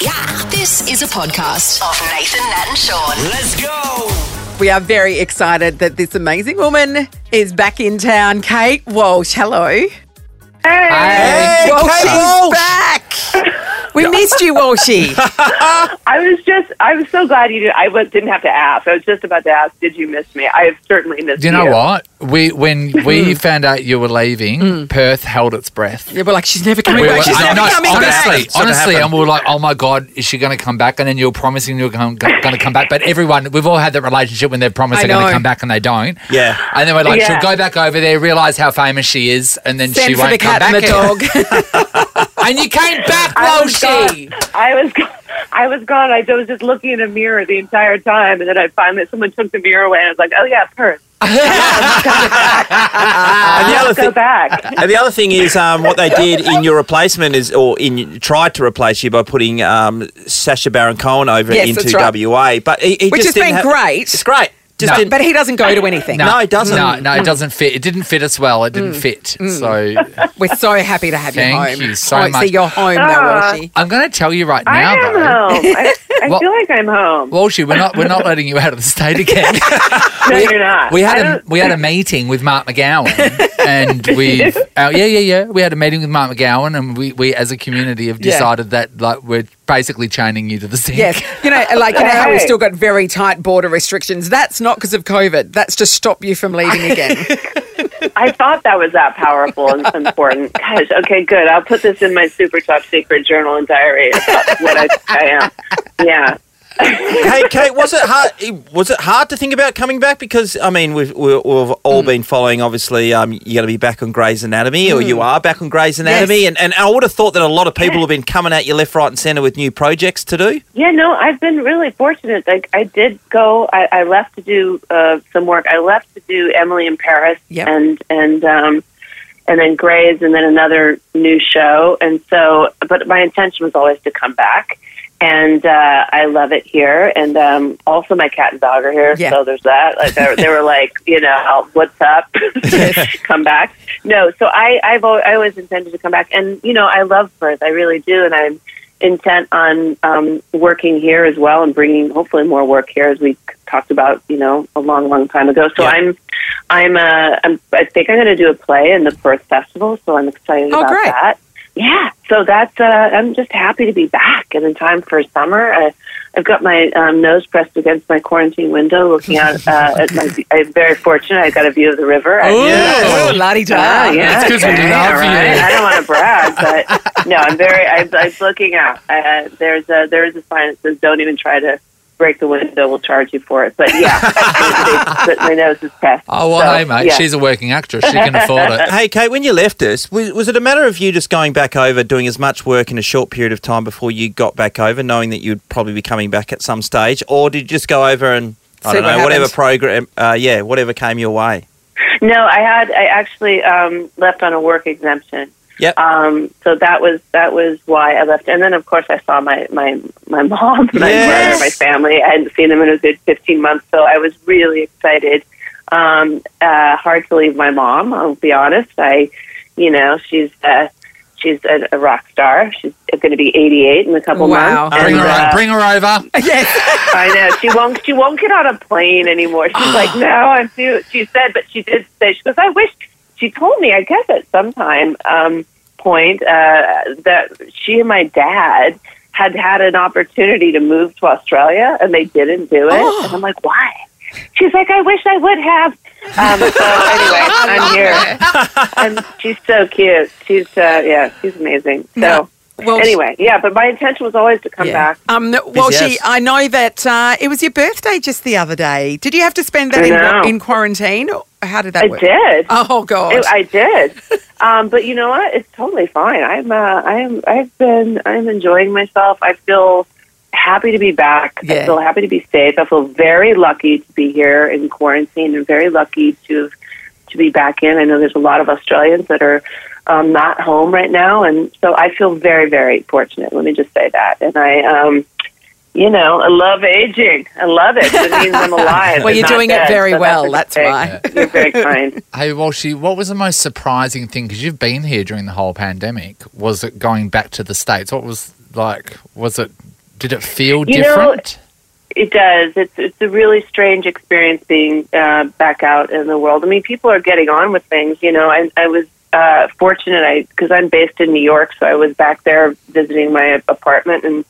Yeah, this is a podcast of Nathan, Nat, and Shaun. Let's go. We are very excited that this amazing woman is back in town. Kate Walsh, hello. Hey, Hey, Walsh Kate is Walsh. back. We missed you, Walshy. I was just, I was so glad you did. I was, didn't have to ask. I was just about to ask, did you miss me? I have certainly missed you. Do you know what? We when we found out you were leaving, hmm. Perth held its breath. Yeah, we're like, she's never coming We back. were- She's I never know, coming honestly, back. It's honestly, happen. and we were like, "Oh my god, is she going to come back?" And then you're promising you're going, going to come back, but everyone, we've all had that relationship when they're promised they're going to come back and they don't. Yeah. and then we're like, Yeah. she'll go back over there, realize how famous she is, and then Send she won't the come cat and back. the dog. and you came back, I was Walshy. gone. I was, gone. I was gone. I was just looking in a mirror the entire time, and then I finally someone took the mirror away, and I was like, oh yeah, Perth. And the other Let's go thing, back. and the other thing is, um, what they did in your replacement is, or in tried to replace you by putting um, Sacha Baron Cohen over Yes, into right. WA, but he, he Which just has didn't been have- great. It's great. Just No. But he doesn't go to anything. No, it doesn't. No, no, it doesn't fit. It didn't fit us well. It didn't fit. So We're so happy to have you home. Thank home. you so oh, much. So you're home now, Ah. Walshy. I'm going to tell you right now. I am though. home. I, I Well- feel like I'm home. Walshy, we're not we're not letting you out of the state again. no, you're not. We had a we had a meeting with Mark McGowan, and we uh, yeah yeah yeah we had a meeting with Mark McGowan, and we, we as a community have Yeah. decided that like we're basically chaining you to the sink. Yes, you know, like you know how we've still got very tight border restrictions. That's not because of COVID. That's to stop you from leaving again. I thought that was that powerful and important. Gosh, okay, good. I'll put this in my super top secret journal and diary. about what I, I am. Yeah. Hey, Kate, was it hard? Was it hard to think about coming back? Because I mean, we've we've, we've all been following. Obviously, um, you're going to be back on Grey's Anatomy, or you are back on Grey's Anatomy, Yes. and, and I would have thought that a lot of people have been coming at you left, right, and centre with new projects to do. Yeah, no, I've been really fortunate. Like, I did go. I, I left to do uh, some work. I left to do Emily in Paris, Yep. and and um, and then Grey's, and then another new show. And so, but my intention was always to come back. And uh, I love it here, and um, also my cat and dog are here, Yeah. so there's that. Like they, they were like, you know, what's up? come back. No, so I I've always, I always intended to come back, and you know, I love Perth, I really do, and I'm intent on um, working here as well and bringing hopefully more work here as we talked about you know a long long time ago so Yeah. i'm i'm uh I'm, i think i'm going to do a play in the perth festival so i'm excited Oh, about great. that yeah so that's uh i'm just happy to be back and in time for summer I, I've got my um, nose pressed against my quarantine window, looking out uh, at my. I'm very fortunate. I got a view of the river. I- Oh, la-di da. Ah, yeah, That's 'cause we okay, love all you. right. I don't want to brag, but no, I'm very. I'm, I'm looking out. Uh, there's a there is a sign that says, "Don't even try to break the window. We'll charge you for it." But yeah, they- they- my nose is pressed. Oh well, So, hey mate, yeah. she's a working actress. She can afford it. Hey, Kate, when you left us, was, was it a matter of you just going back over, doing as much work in a short period of time before you got back over, knowing that you'd probably be coming back at some stage, or did you just go over and I See don't what know whatever program, uh, yeah, whatever came your way? No, I had. I actually um, left on a work exemption. Yep. Um, so that was that was why I left, and then of course I saw my my my mom, my Yes. brother, my family. I hadn't seen them in a good fifteen months, so I was really excited. Um, uh, hard to leave my mom. I'll be honest. I, you know, she's uh, she's a, a rock star. She's going to be eighty eight in a couple Wow. months. Bring and, her, uh, bring her over. Yes. I know she won't. She won't get on a plane anymore. She's like, no, I'm too. She said, but she did say she goes. I wish she told me. I guess at some time um, point uh, that she and my dad had had an opportunity to move to Australia and they didn't do it. And I'm like, why? She's like, I wish I would have. Um, so anyway, I'm here, and she's so cute. She's uh, yeah, she's amazing. So. No. Well, anyway, yeah, but my intention was always to come Yeah. back. Um, well, Yes. she, I know that uh, it was your birthday just the other day. Did you have to spend that in, in quarantine? How did that I work? did. Oh God! It- I did, um, but you know what? It's totally fine. I'm, uh, I'm, I've been, I'm enjoying myself. I feel happy to be back. Yeah. I feel happy to be safe. I feel very lucky to be here in quarantine, and very lucky to to be back in. I know there's a lot of Australians that are um, not home right now, and so I feel very, very fortunate. Let me just say that, and I. Um, you know, I love aging. I love it. It means I'm alive. Well, you're not doing it very so well, a that's why. You're very kind. Hey, Walshy, what was the most surprising thing? Because you've been here during the whole pandemic. Was it going back to the States? What was like, was it Did it feel You know, different? It does. It's it's a really strange experience being uh, back out in the world. I mean, people are getting on with things. You know, I, I was uh, fortunate. I because I'm based in New York, so I was back there visiting my apartment and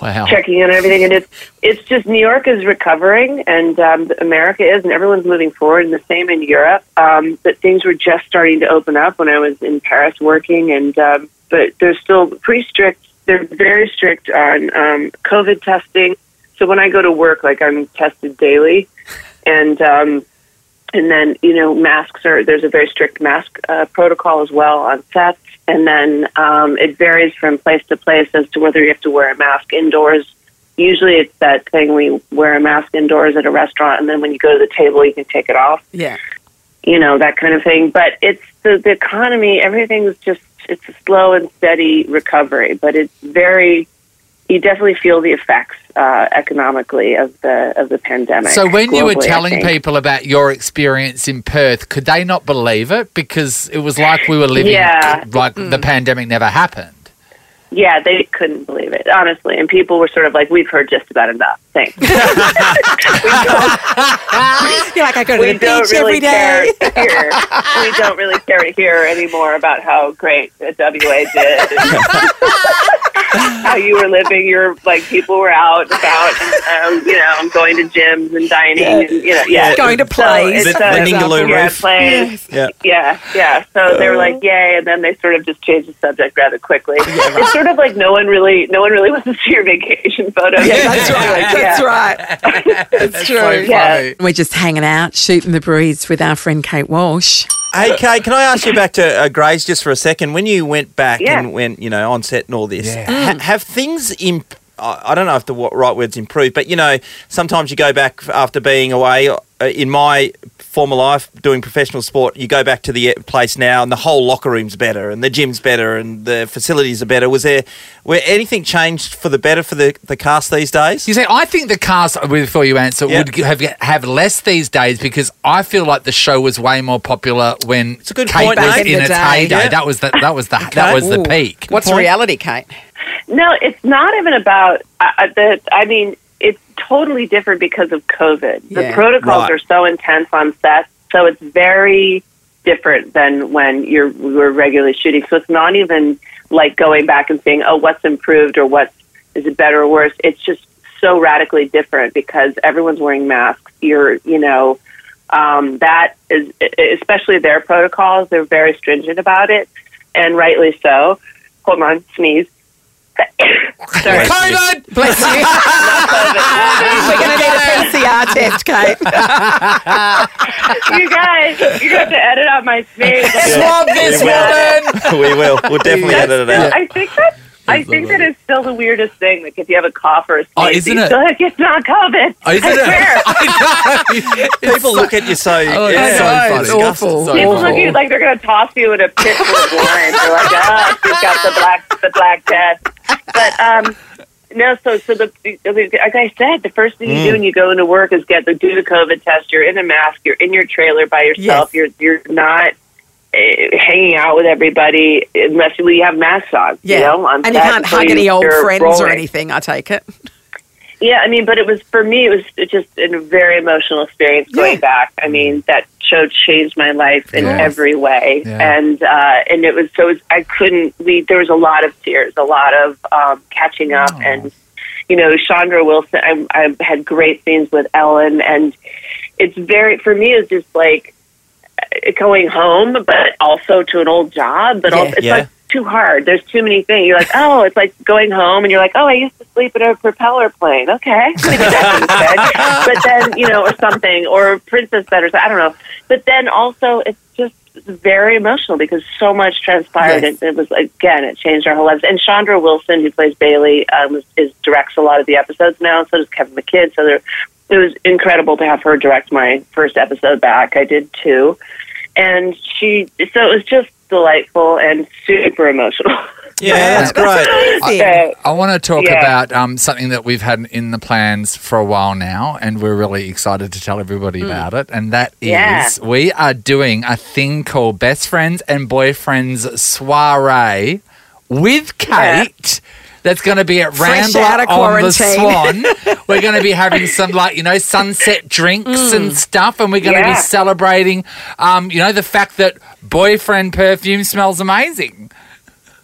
wow. checking in and everything. And it's it's just New York is recovering, and um, America is, and everyone's moving forward. And the same in Europe. Um, but things were just starting to open up when I was in Paris working, and um, but they're still pretty strict. They're very strict on um, COVID testing. So when I go to work, like I'm tested daily, and um, and then you know masks are there's a very strict mask uh, protocol as well on sets, and then um, it varies from place to place as to whether you have to wear a mask indoors. Usually, it's that thing we wear a mask indoors at a restaurant, and then when you go to the table, you can take it off Yeah. you know that kind of thing. But it's the the economy. Everything's just it's a slow and steady recovery, but it's very. You definitely feel the effects uh, economically of the of the pandemic. So when you were telling people about your experience in Perth, could they not believe it because it was like we were living Yeah. like the pandemic never happened? yeah, they couldn't believe it honestly, and people were sort of like, "We've heard just about enough." Thanks. we don't, You're like, I go to we the don't beach really every day. care to. We don't really care to hear anymore about how great the WA did. And how you were living your like people were out and about and um, you know going to gyms and dining and you know yeah Going to plays. it's, The- uh, the Ningaloo yeah, roof. plays. Yeah. Yeah, yeah. So they were like, "Yay!" and then they sort of just changed the subject rather quickly. It's sort of like no one really, no one really wants to see your vacation photos. Yeah, that's They're right. like, That's yeah. right. That's true. So Yeah. We're just hanging out, shooting the breeze with our friend Kate Walsh. Hey, Kate, can I ask you back to uh, Grey's just for a second? When you went back Yeah. and went, you know, on set and all this, Yeah. ha- have things imp- I I don't know if the wa- right word's improved, but you know, sometimes you go back after being away. Uh, in my former life, doing professional sport, you go back to the uh, place now, and the whole locker room's better, and the gym's better, and the facilities are better. Was there, where anything changed for the better for the, the cast these days? You see, I think the cast, before you answer, Yeah. would have have less these days because I feel like the show was way more popular when It's a good Kate point, was mate. in In its day. heyday. Yeah. That was the that was the that was the peak. What's point. reality, Kate? No, it's not even about uh, uh, the. I mean, it's totally different because of COVID. The Yeah. protocols Right. are so intense on set, so it's very different than when you're we were regularly shooting. So it's not even like going back and saying, "Oh, what's improved or what is it better or worse." It's just so radically different because everyone's wearing masks. You're, you know, um, that is especially their protocols. They're very stringent about it, and rightly so. Hold on, sneeze. Sorry. COVID. Bless you. We're going to need a PCR test, Kate. you guys, you're gonna have to edit out my sneeze. Swab this We woman. we will. We'll definitely edit it out. I think that I think that is still the weirdest thing. Like if you have a cough or a sneeze, Oh, isn't you it? still like it's not COVID. Oh, isn't I it? swear. I know. People look at you so. Oh, yeah, it's so funny. It's awful. So People funny. look at you like they're gonna toss you in a pit full of wine. They're like, ah, she's got the black the black death. But um no, so so the like I said, the first thing you do when you go into work is get the do the COVID test. You're in a mask. You're in your trailer by yourself. Yes. You're you're not uh, hanging out with everybody unless you have masks on. Yeah. You know, on and you can't hug any old friends or anything, I take it. Yeah, I mean, but it was for me. It was just a very emotional experience going Yeah. back. I mean, that show changed my life in Yes. every way, Yeah. and uh, and it was so. It was, I couldn't. We there was a lot of tears, a lot of um, catching up, Oh. and you know, Chandra Wilson. I, I had great scenes with Ellen, and it's very for me. It's just like uh, going home, but also to an old job, but Yeah. also it's Yeah. like too hard. There's too many things. You're like, oh, it's like going home, and you're like, oh, I used to sleep in a propeller plane. Okay, maybe that instead. But then you know, or something, or Princess Bed, or so- I don't know. But then also, it's just very emotional because so much transpired. Yes. It, it was again, it changed our whole lives. And Chandra Wilson, who plays Bailey, um, is directs a lot of the episodes now. So does Kevin McKidd. So there, it was incredible to have her direct my first episode back. I did too, and she. So it was just delightful and super emotional. Yeah, that's great. Amazing. Uh, I want to talk Yeah. about um, something that we've had in the plans for a while now, and we're really excited to tell everybody about it. And that is Yeah. we are doing a thing called Best Friends and Boyfriends Soiree with Yeah. Kate. that's going to be at Fresh Rambler out of on the. Swan. we're going to be having some like you know sunset drinks Mm. and stuff, and we're going to Yeah. be celebrating, um, you know, the fact that boyfriend perfume smells amazing.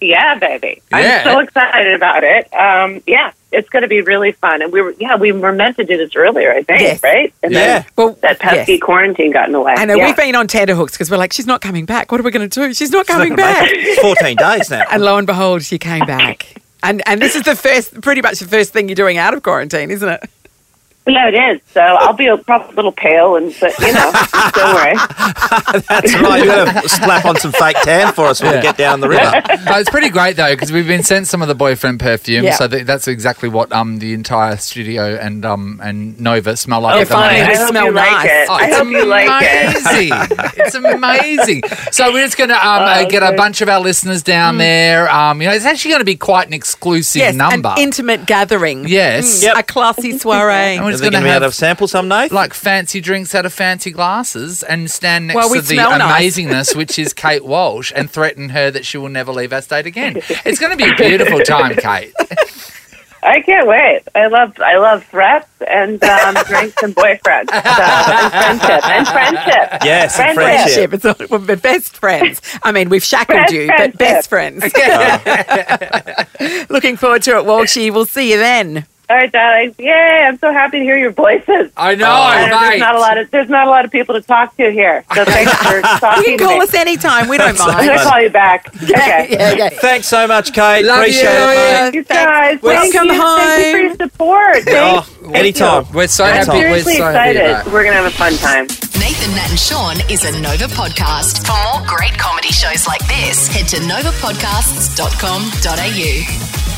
Yeah, baby. Yeah. I'm so excited about it. Um, yeah, it's going to be really fun. And we were, yeah, we were meant to do this earlier, I think, Yes. right? And Yeah. then Well, that pesky yes. quarantine got in the way. I know yeah. we've been on tenterhooks because we're like, she's not coming back. What are we going to do? She's not coming back. 14 days now. And lo and behold, she came back. And and this is the first, pretty much the first thing you're doing out of quarantine, isn't it? Yeah, it is. So I'll be a, probably a little pale, and but you know, don't worry. That's right. You're going to slap on some fake tan for us when we get down the river. But it's pretty great though because we've been sent some of the boyfriend perfume, Yeah. so th- that's exactly what um the entire studio and um and Nova smell like Oh, at the fine. moment. They I hope smell you like it. Oh, I it's hope you like it. amazing. it's amazing. So we're just going to um, uh, get a bunch of our listeners down there. Um, you know, it's actually going to be quite an exclusive yes, number. an intimate gathering. Yes. Mm, Yep. A classy soiree. And we're Are just going going to to be able have to sample some, Nate? like fancy drinks out of fancy glasses and stand next Well, to the amazingness, which is Kate Walsh, and threaten her that she will never leave our state again. It's going to be a beautiful time, Kate. I can't wait. I love, I love threats and um, drinks and boyfriends so, and friendship and friendship. Yes, Friendship. friendship. Friendship. It's all, we're best friends. I mean, we've shackled Best you, but best friendship. friends. Looking forward to it, Walshy. We'll see you then. All right, darling. Yay! I'm so happy to hear your voices. I know, Uh, mate. there's not a lot of there's not a lot of people to talk to here. So thanks for talking You can to call me. us anytime. We don't mind. I'm mind. gonna call you back. Okay. yeah, yeah. Thanks so much, Kate. Love Appreciate you. it. Thank you guys. Welcome Thank you. Thank you for your support. Oh, Thank anytime. We're so I'm happy. We're so excited. about. We're gonna have a fun time. Nathan, Nat, and Shaun is a Nova podcast. For more great comedy shows like this, head to novapodcasts.com.au.